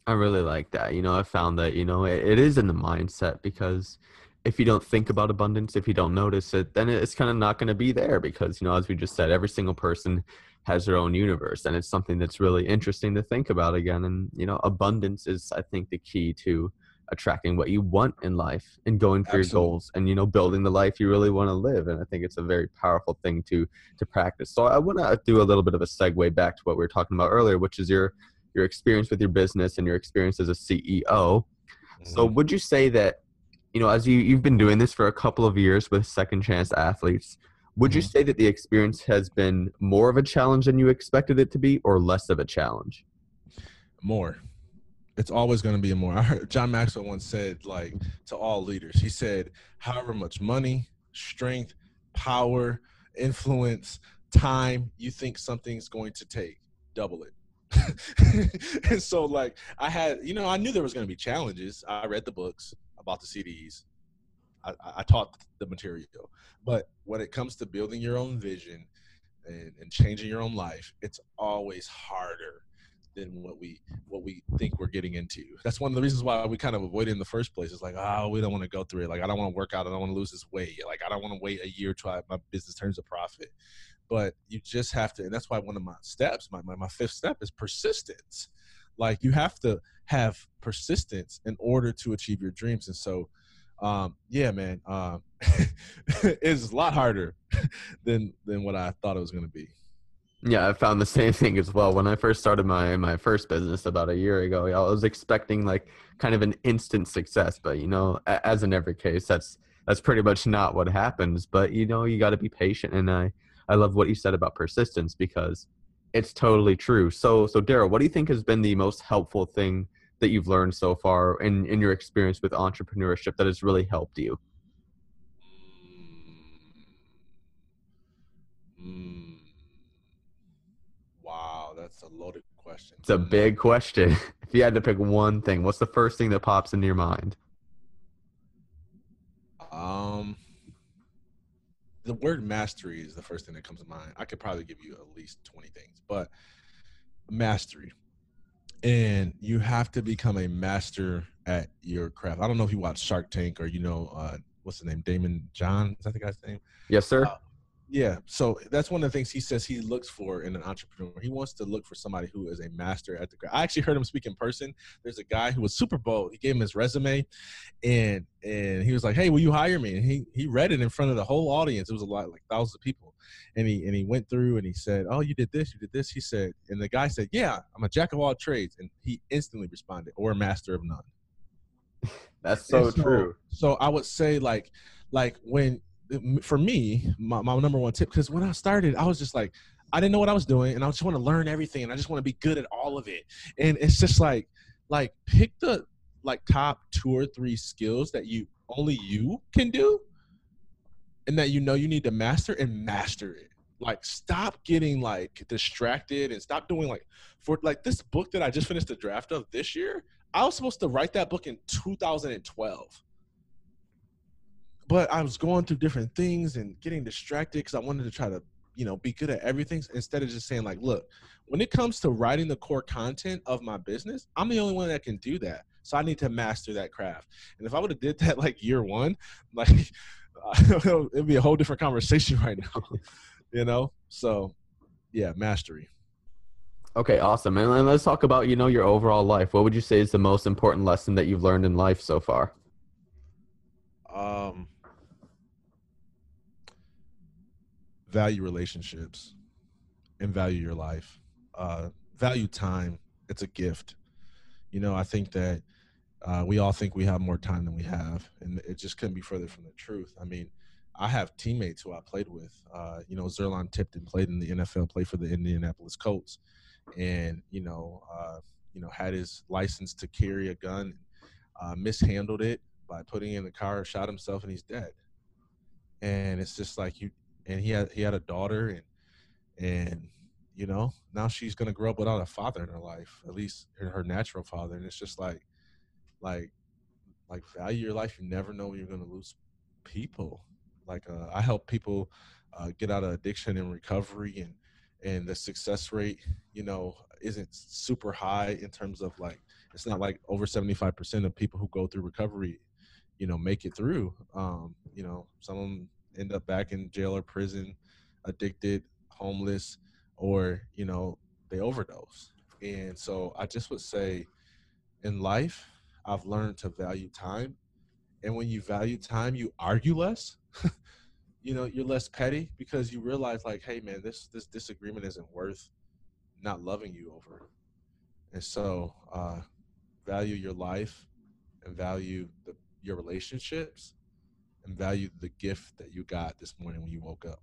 I really like that. You know, I found that, you know, it, it is in the mindset because if you don't think about abundance, if you don't notice it, then it's kind of not going to be there because, you know, as we just said, every single person has their own universe and it's something that's really interesting to think about again. And, you know, abundance is, I think, the key to attracting what you want in life and going for Absolutely. your goals and you know building the life you really want to live and i think it's a very powerful thing to to practice so i want to do a little bit of a segue back to what we were talking about earlier which is your your experience with your business and your experience as a ceo mm-hmm. so would you say that you know as you you've been doing this for a couple of years with second chance athletes would mm-hmm. you say that the experience has been more of a challenge than you expected it to be or less of a challenge more it's always going to be a more. I heard John Maxwell once said, like to all leaders, he said, however much money, strength, power, influence, time you think something's going to take, double it. And so, like, I had, you know, I knew there was going to be challenges. I read the books about the CDs. I, I taught the material, but when it comes to building your own vision and, and changing your own life, it's always harder than what we what we think we're getting into. That's one of the reasons why we kind of avoid it in the first place. It's like, oh, we don't want to go through it. Like, I don't want to work out. I don't want to lose this weight. Like, I don't want to wait a year till my business turns a profit. But you just have to, and that's why one of my steps, my, my, my fifth step is persistence. Like, you have to have persistence in order to achieve your dreams. And so, um, yeah, man, um, it's a lot harder than than what I thought it was going to be. Yeah, I found the same thing as well. When I first started my my first business about a year ago, I was expecting like kind of an instant success, but you know, as in every case, that's that's pretty much not what happens. But you know, you got to be patient, and I I love what you said about persistence because it's totally true. So so Darryll, what do you think has been the most helpful thing that you've learned so far in in your experience with entrepreneurship that has really helped you? Wow, that's a loaded question. It's a big question. if you had to pick one thing, what's the first thing that pops into your mind? Um, the word mastery is the first thing that comes to mind. I could probably give you at least 20 things, but mastery. And you have to become a master at your craft. I don't know if you watch Shark Tank or you know uh, what's the name, Daymond John. Is that the guy's name? Yes, sir. Uh, yeah, so that's one of the things he says he looks for in an entrepreneur. He wants to look for somebody who is a master at the craft. I actually heard him speak in person. There's a guy who was super bold. He gave him his resume, and and he was like, "Hey, will you hire me?" And he he read it in front of the whole audience. It was a lot, like thousands of people, and he and he went through and he said, "Oh, you did this, you did this." He said, and the guy said, "Yeah, I'm a jack of all trades," and he instantly responded, "Or a master of none." That's so, so true. So I would say like like when for me, my, my number one tip, because when I started, I was just like, I didn't know what I was doing, and I just want to learn everything, and I just want to be good at all of it. And it's just like, like pick the like top two or three skills that you only you can do, and that you know you need to master, and master it. Like, stop getting like distracted, and stop doing like for like this book that I just finished the draft of this year. I was supposed to write that book in 2012 but I was going through different things and getting distracted because I wanted to try to, you know, be good at everything instead of just saying like, look, when it comes to writing the core content of my business, I'm the only one that can do that. So I need to master that craft. And if I would have did that like year one, like it'd be a whole different conversation right now, you know? So yeah, mastery. Okay, awesome. And then let's talk about, you know, your overall life. What would you say is the most important lesson that you've learned in life so far? Um, value relationships and value your life. Uh, value time. It's a gift. You know, I think that uh, we all think we have more time than we have, and it just couldn't be further from the truth. I mean, I have teammates who I played with. Uh, you know, Zurlon Tipton played in the NFL, played for the Indianapolis Colts, and you know, uh, you know, had his license to carry a gun, uh, mishandled it by putting in the car, shot himself, and he's dead. And it's just like you, and he had he had a daughter and and you know now she's gonna grow up without a father in her life at least her natural father and it's just like like like value your life you never know when you're gonna lose people like uh, i help people uh, get out of addiction and recovery and and the success rate, you know, isn't super high in terms of like it's not like over 75% of people who go through recovery, you know, make it through. Um, you know, some of them end up back in jail or prison, addicted, homeless, or, you know, they overdose. And so I just would say in life, I've learned to value time. And when you value time, you argue less. you know, you're less petty because you realize like, hey man, this this disagreement isn't worth not loving you over. And so uh value your life and value the, your relationships and value the gift that you got this morning when you woke up.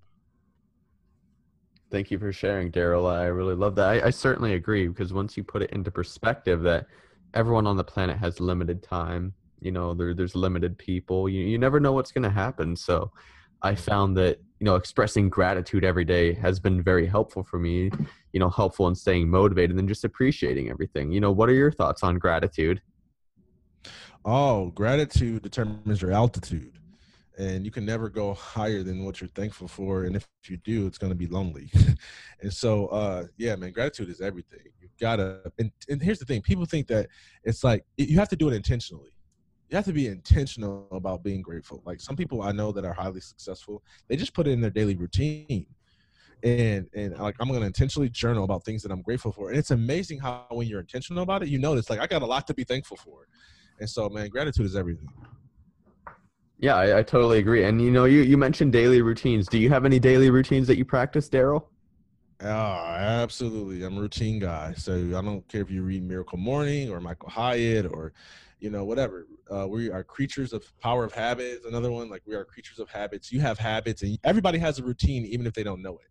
Thank you for sharing, Darryll. I really love that. I, I, certainly agree because once you put it into perspective that everyone on the planet has limited time, you know, there, there's limited people, you, you never know what's going to happen. So I found that, you know, expressing gratitude every day has been very helpful for me, you know, helpful in staying motivated and just appreciating everything. You know, what are your thoughts on gratitude? Oh, gratitude determines your altitude. And you can never go higher than what you're thankful for. And if you do, it's going to be lonely. and so, uh, yeah, man, gratitude is everything. You gotta, and, and here's the thing people think that it's like you have to do it intentionally you have to be intentional about being grateful. Like some people I know that are highly successful, they just put it in their daily routine. And and like I'm gonna intentionally journal about things that I'm grateful for. And it's amazing how when you're intentional about it, you notice like I got a lot to be thankful for. And so man, gratitude is everything. Yeah, I, I totally agree. And you know, you, you mentioned daily routines. Do you have any daily routines that you practice, Darryll? Oh, absolutely. I'm a routine guy. So I don't care if you read Miracle Morning or Michael Hyatt or you know, whatever. Uh, we are creatures of power of habits. Another one, like we are creatures of habits. You have habits, and everybody has a routine, even if they don't know it.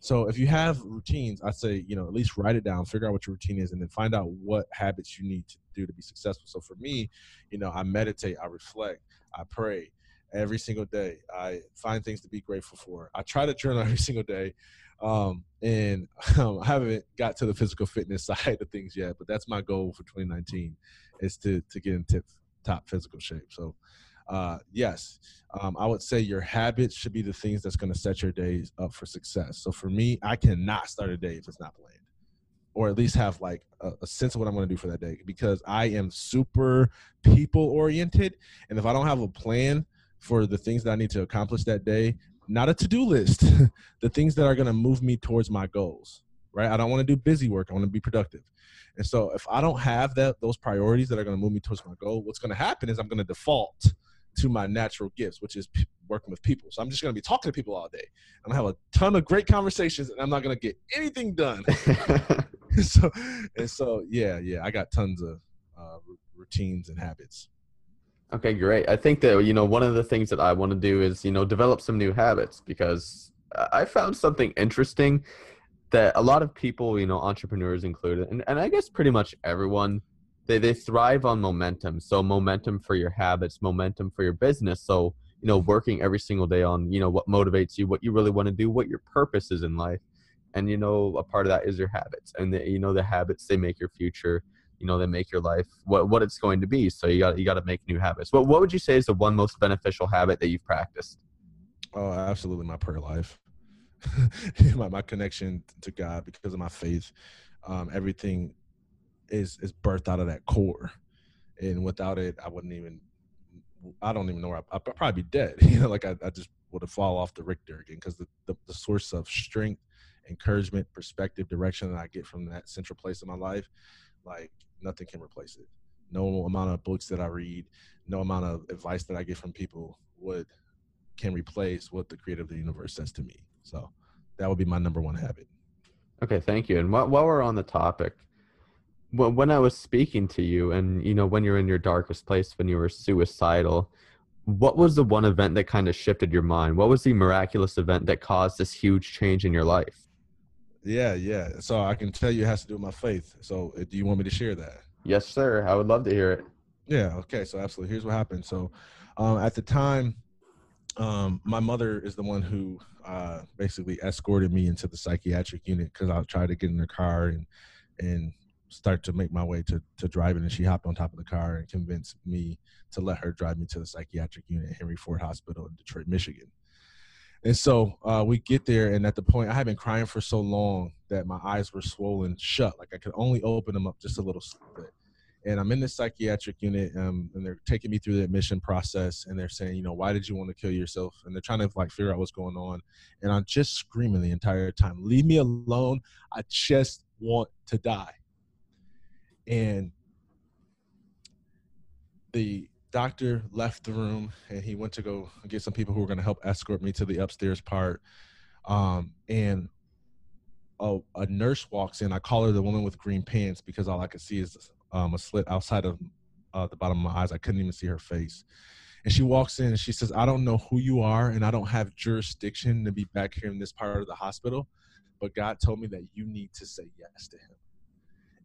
So if you have routines, I'd say, you know, at least write it down, figure out what your routine is, and then find out what habits you need to do to be successful. So for me, you know, I meditate, I reflect, I pray every single day. I find things to be grateful for. I try to journal every single day. Um, and um, I haven't got to the physical fitness side of things yet, but that's my goal for 2019 is to to get in tip, top physical shape. So, uh, yes, um, I would say your habits should be the things that's going to set your days up for success. So for me, I cannot start a day if it's not planned, or at least have like a, a sense of what I'm going to do for that day because I am super people oriented, and if I don't have a plan for the things that I need to accomplish that day, not a to-do list, the things that are going to move me towards my goals right? I don't want to do busy work. I want to be productive. And so if I don't have that those priorities that are going to move me towards my goal, what's going to happen is I'm going to default to my natural gifts, which is p- working with people. So I'm just going to be talking to people all day. I'm going to have a ton of great conversations and I'm not going to get anything done. so and so yeah, yeah, I got tons of uh, r- routines and habits. Okay, great. I think that you know one of the things that I want to do is you know develop some new habits because I found something interesting that a lot of people, you know, entrepreneurs included, and, and I guess pretty much everyone, they, they thrive on momentum. So momentum for your habits, momentum for your business. So, you know, working every single day on, you know, what motivates you, what you really want to do, what your purpose is in life. And, you know, a part of that is your habits. And, the, you know, the habits, they make your future, you know, they make your life what, what it's going to be. So you got, you got to make new habits. What, what would you say is the one most beneficial habit that you've practiced? Oh, absolutely. My prayer life. my, my connection to God because of my faith. Um, everything is is birthed out of that core, and without it, I wouldn't even. I don't even know where I, I'd probably be dead. You know, like I, I just would have fall off the Richter again because the, the the source of strength, encouragement, perspective, direction that I get from that central place in my life, like nothing can replace it. No amount of books that I read, no amount of advice that I get from people would can replace what the creator of the universe says to me. So that would be my number one habit. Okay, thank you. And while, while we're on the topic, when I was speaking to you, and you know, when you're in your darkest place, when you were suicidal, what was the one event that kind of shifted your mind? What was the miraculous event that caused this huge change in your life? Yeah, yeah. So I can tell you it has to do with my faith. So do you want me to share that? Yes, sir. I would love to hear it. Yeah. Okay. So absolutely. Here's what happened. So um, at the time, um, my mother is the one who uh, basically escorted me into the psychiatric unit because I tried to get in the car and and start to make my way to to driving, and she hopped on top of the car and convinced me to let her drive me to the psychiatric unit at Henry Ford Hospital in Detroit, Michigan. And so uh, we get there, and at the point I had been crying for so long that my eyes were swollen shut, like I could only open them up just a little bit. And I'm in the psychiatric unit, um, and they're taking me through the admission process, and they're saying, you know, why did you want to kill yourself? And they're trying to like figure out what's going on. And I'm just screaming the entire time, leave me alone. I just want to die. And the doctor left the room and he went to go get some people who were going to help escort me to the upstairs part. Um, and a, a, nurse walks in. I call her the woman with green pants because all I could see is um, a slit outside of uh, the bottom of my eyes. I couldn't even see her face. And she walks in and she says, I don't know who you are and I don't have jurisdiction to be back here in this part of the hospital, but God told me that you need to say yes to him.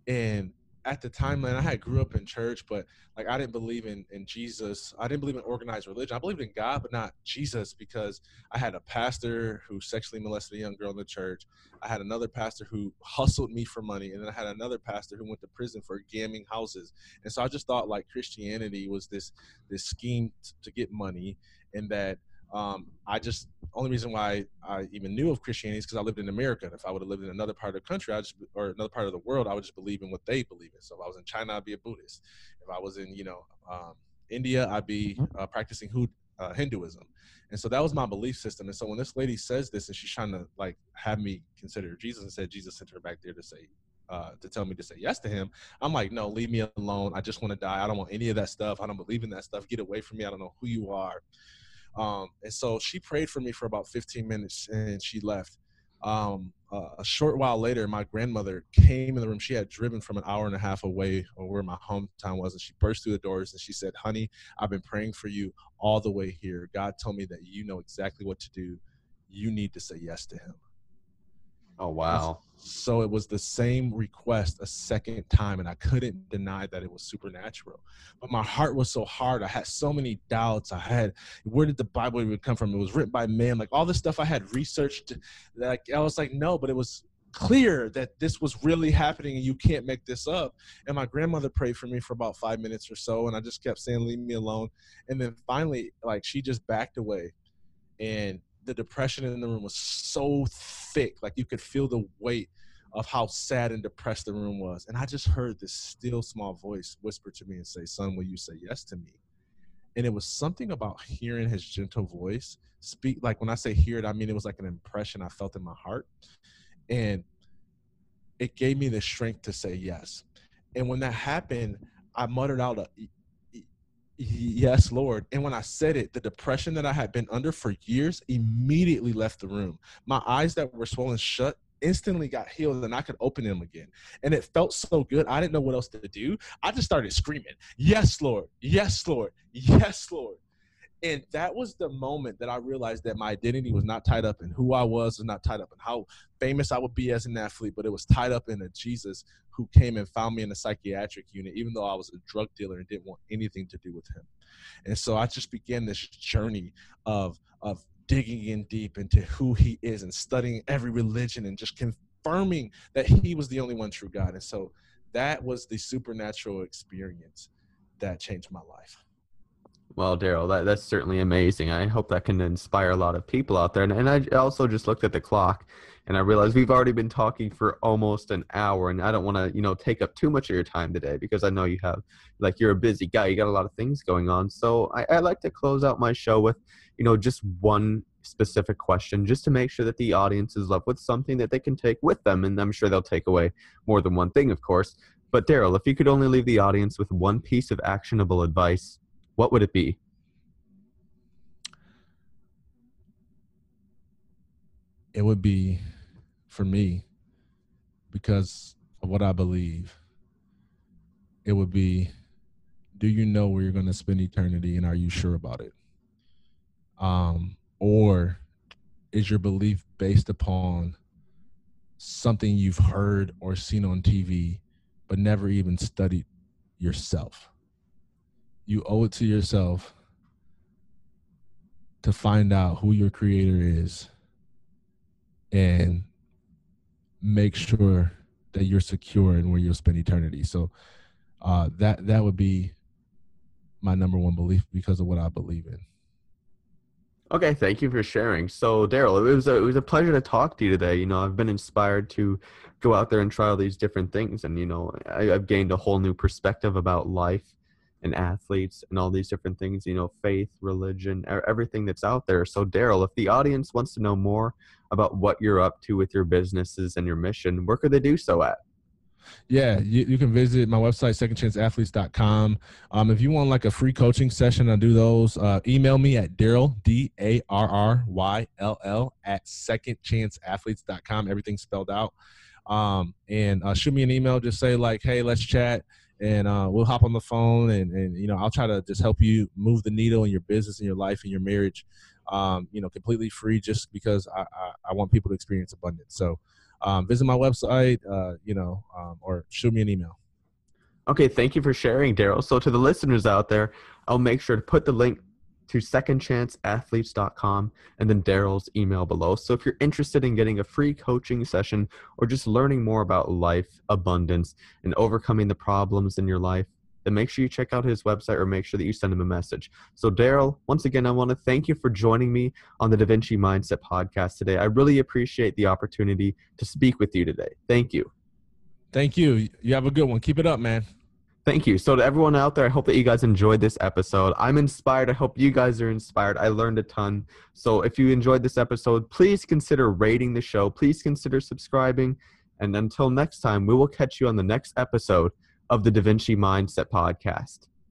And at the time, man, I had grew up in church, but like I didn't believe in in Jesus. I didn't believe in organized religion. I believed in God, but not Jesus, because I had a pastor who sexually molested a young girl in the church. I had another pastor who hustled me for money, and then I had another pastor who went to prison for gamming houses. And so I just thought like Christianity was this this scheme to get money, and that um, I just only reason why I even knew of Christianity is because I lived in America. And If I would have lived in another part of the country, I just or another part of the world, I would just believe in what they believe in. So if I was in China, I'd be a Buddhist. If I was in you know um, India, I'd be mm-hmm. uh, practicing uh, Hinduism. And so that was my belief system. And so when this lady says this and she's trying to like have me consider Jesus and said Jesus sent her back there to say uh, to tell me to say yes to him. I'm like, no, leave me alone. I just want to die. I don't want any of that stuff. I don't believe in that stuff. Get away from me. I don't know who you are. Um, and so she prayed for me for about 15 minutes and she left. Um, uh, a short while later, my grandmother came in the room. She had driven from an hour and a half away or where my hometown was, and she burst through the doors and she said, Honey, I've been praying for you all the way here. God told me that you know exactly what to do. You need to say yes to Him. Oh wow. So it was the same request a second time and I couldn't deny that it was supernatural. But my heart was so hard. I had so many doubts. I had where did the Bible even come from? It was written by man. Like all the stuff I had researched like I was like no, but it was clear that this was really happening and you can't make this up. And my grandmother prayed for me for about 5 minutes or so and I just kept saying leave me alone. And then finally like she just backed away and the depression in the room was so thick, like you could feel the weight of how sad and depressed the room was. And I just heard this still small voice whisper to me and say, Son, will you say yes to me? And it was something about hearing his gentle voice speak. Like when I say hear it, I mean it was like an impression I felt in my heart. And it gave me the strength to say yes. And when that happened, I muttered out a Yes, Lord. And when I said it, the depression that I had been under for years immediately left the room. My eyes that were swollen shut instantly got healed and I could open them again. And it felt so good. I didn't know what else to do. I just started screaming, Yes, Lord. Yes, Lord. Yes, Lord. And that was the moment that I realized that my identity was not tied up in who I was, was not tied up in how famous I would be as an athlete, but it was tied up in a Jesus who came and found me in a psychiatric unit, even though I was a drug dealer and didn't want anything to do with him. And so I just began this journey of of digging in deep into who he is and studying every religion and just confirming that he was the only one true God. And so that was the supernatural experience that changed my life. Well, Darryll, that, that's certainly amazing. I hope that can inspire a lot of people out there. And, and I also just looked at the clock and I realized we've already been talking for almost an hour, and I don't want to, you know, take up too much of your time today because I know you have, like, you're a busy guy. You got a lot of things going on. So I, I like to close out my show with, you know, just one specific question, just to make sure that the audience is left with something that they can take with them, and I'm sure they'll take away more than one thing, of course. But Darryll, if you could only leave the audience with one piece of actionable advice what would it be? It would be for me because of what I believe. It would be do you know where you're going to spend eternity and are you sure about it? Um, or is your belief based upon something you've heard or seen on TV but never even studied yourself? You owe it to yourself to find out who your creator is and make sure that you're secure in where you'll spend eternity. So uh, that that would be my number one belief because of what I believe in. Okay, thank you for sharing. So, Darryll, it was a, it was a pleasure to talk to you today. You know, I've been inspired to go out there and try all these different things, and you know, I, I've gained a whole new perspective about life and athletes and all these different things. You know, faith, religion, everything that's out there. So, Darryll, if the audience wants to know more about what you're up to with your businesses and your mission, where could they do so at? Yeah, you, you can visit my website, secondchanceathletes.com. Um, if you want like a free coaching session, I do those. Uh, email me at Darryll, D A R R Y L L, at secondchanceathletes.com. Everything's spelled out. Um, and uh, shoot me an email. Just say, like, hey, let's chat. And uh, we'll hop on the phone and, and, you know, I'll try to just help you move the needle in your business, in your life, in your marriage, um, you know, completely free just because I, I, I want people to experience abundance. So, um, visit my website, uh, you know, um, or shoot me an email. Okay, thank you for sharing, Darryll. So, to the listeners out there, I'll make sure to put the link to secondchanceathletes.com and then Darryll's email below. So, if you're interested in getting a free coaching session or just learning more about life, abundance, and overcoming the problems in your life, then make sure you check out his website or make sure that you send him a message. So, Darryll, once again, I want to thank you for joining me on the Da Vinci Mindset podcast today. I really appreciate the opportunity to speak with you today. Thank you. Thank you. You have a good one. Keep it up, man. Thank you. So, to everyone out there, I hope that you guys enjoyed this episode. I'm inspired. I hope you guys are inspired. I learned a ton. So, if you enjoyed this episode, please consider rating the show. Please consider subscribing. And until next time, we will catch you on the next episode of the Da Vinci Mindset Podcast.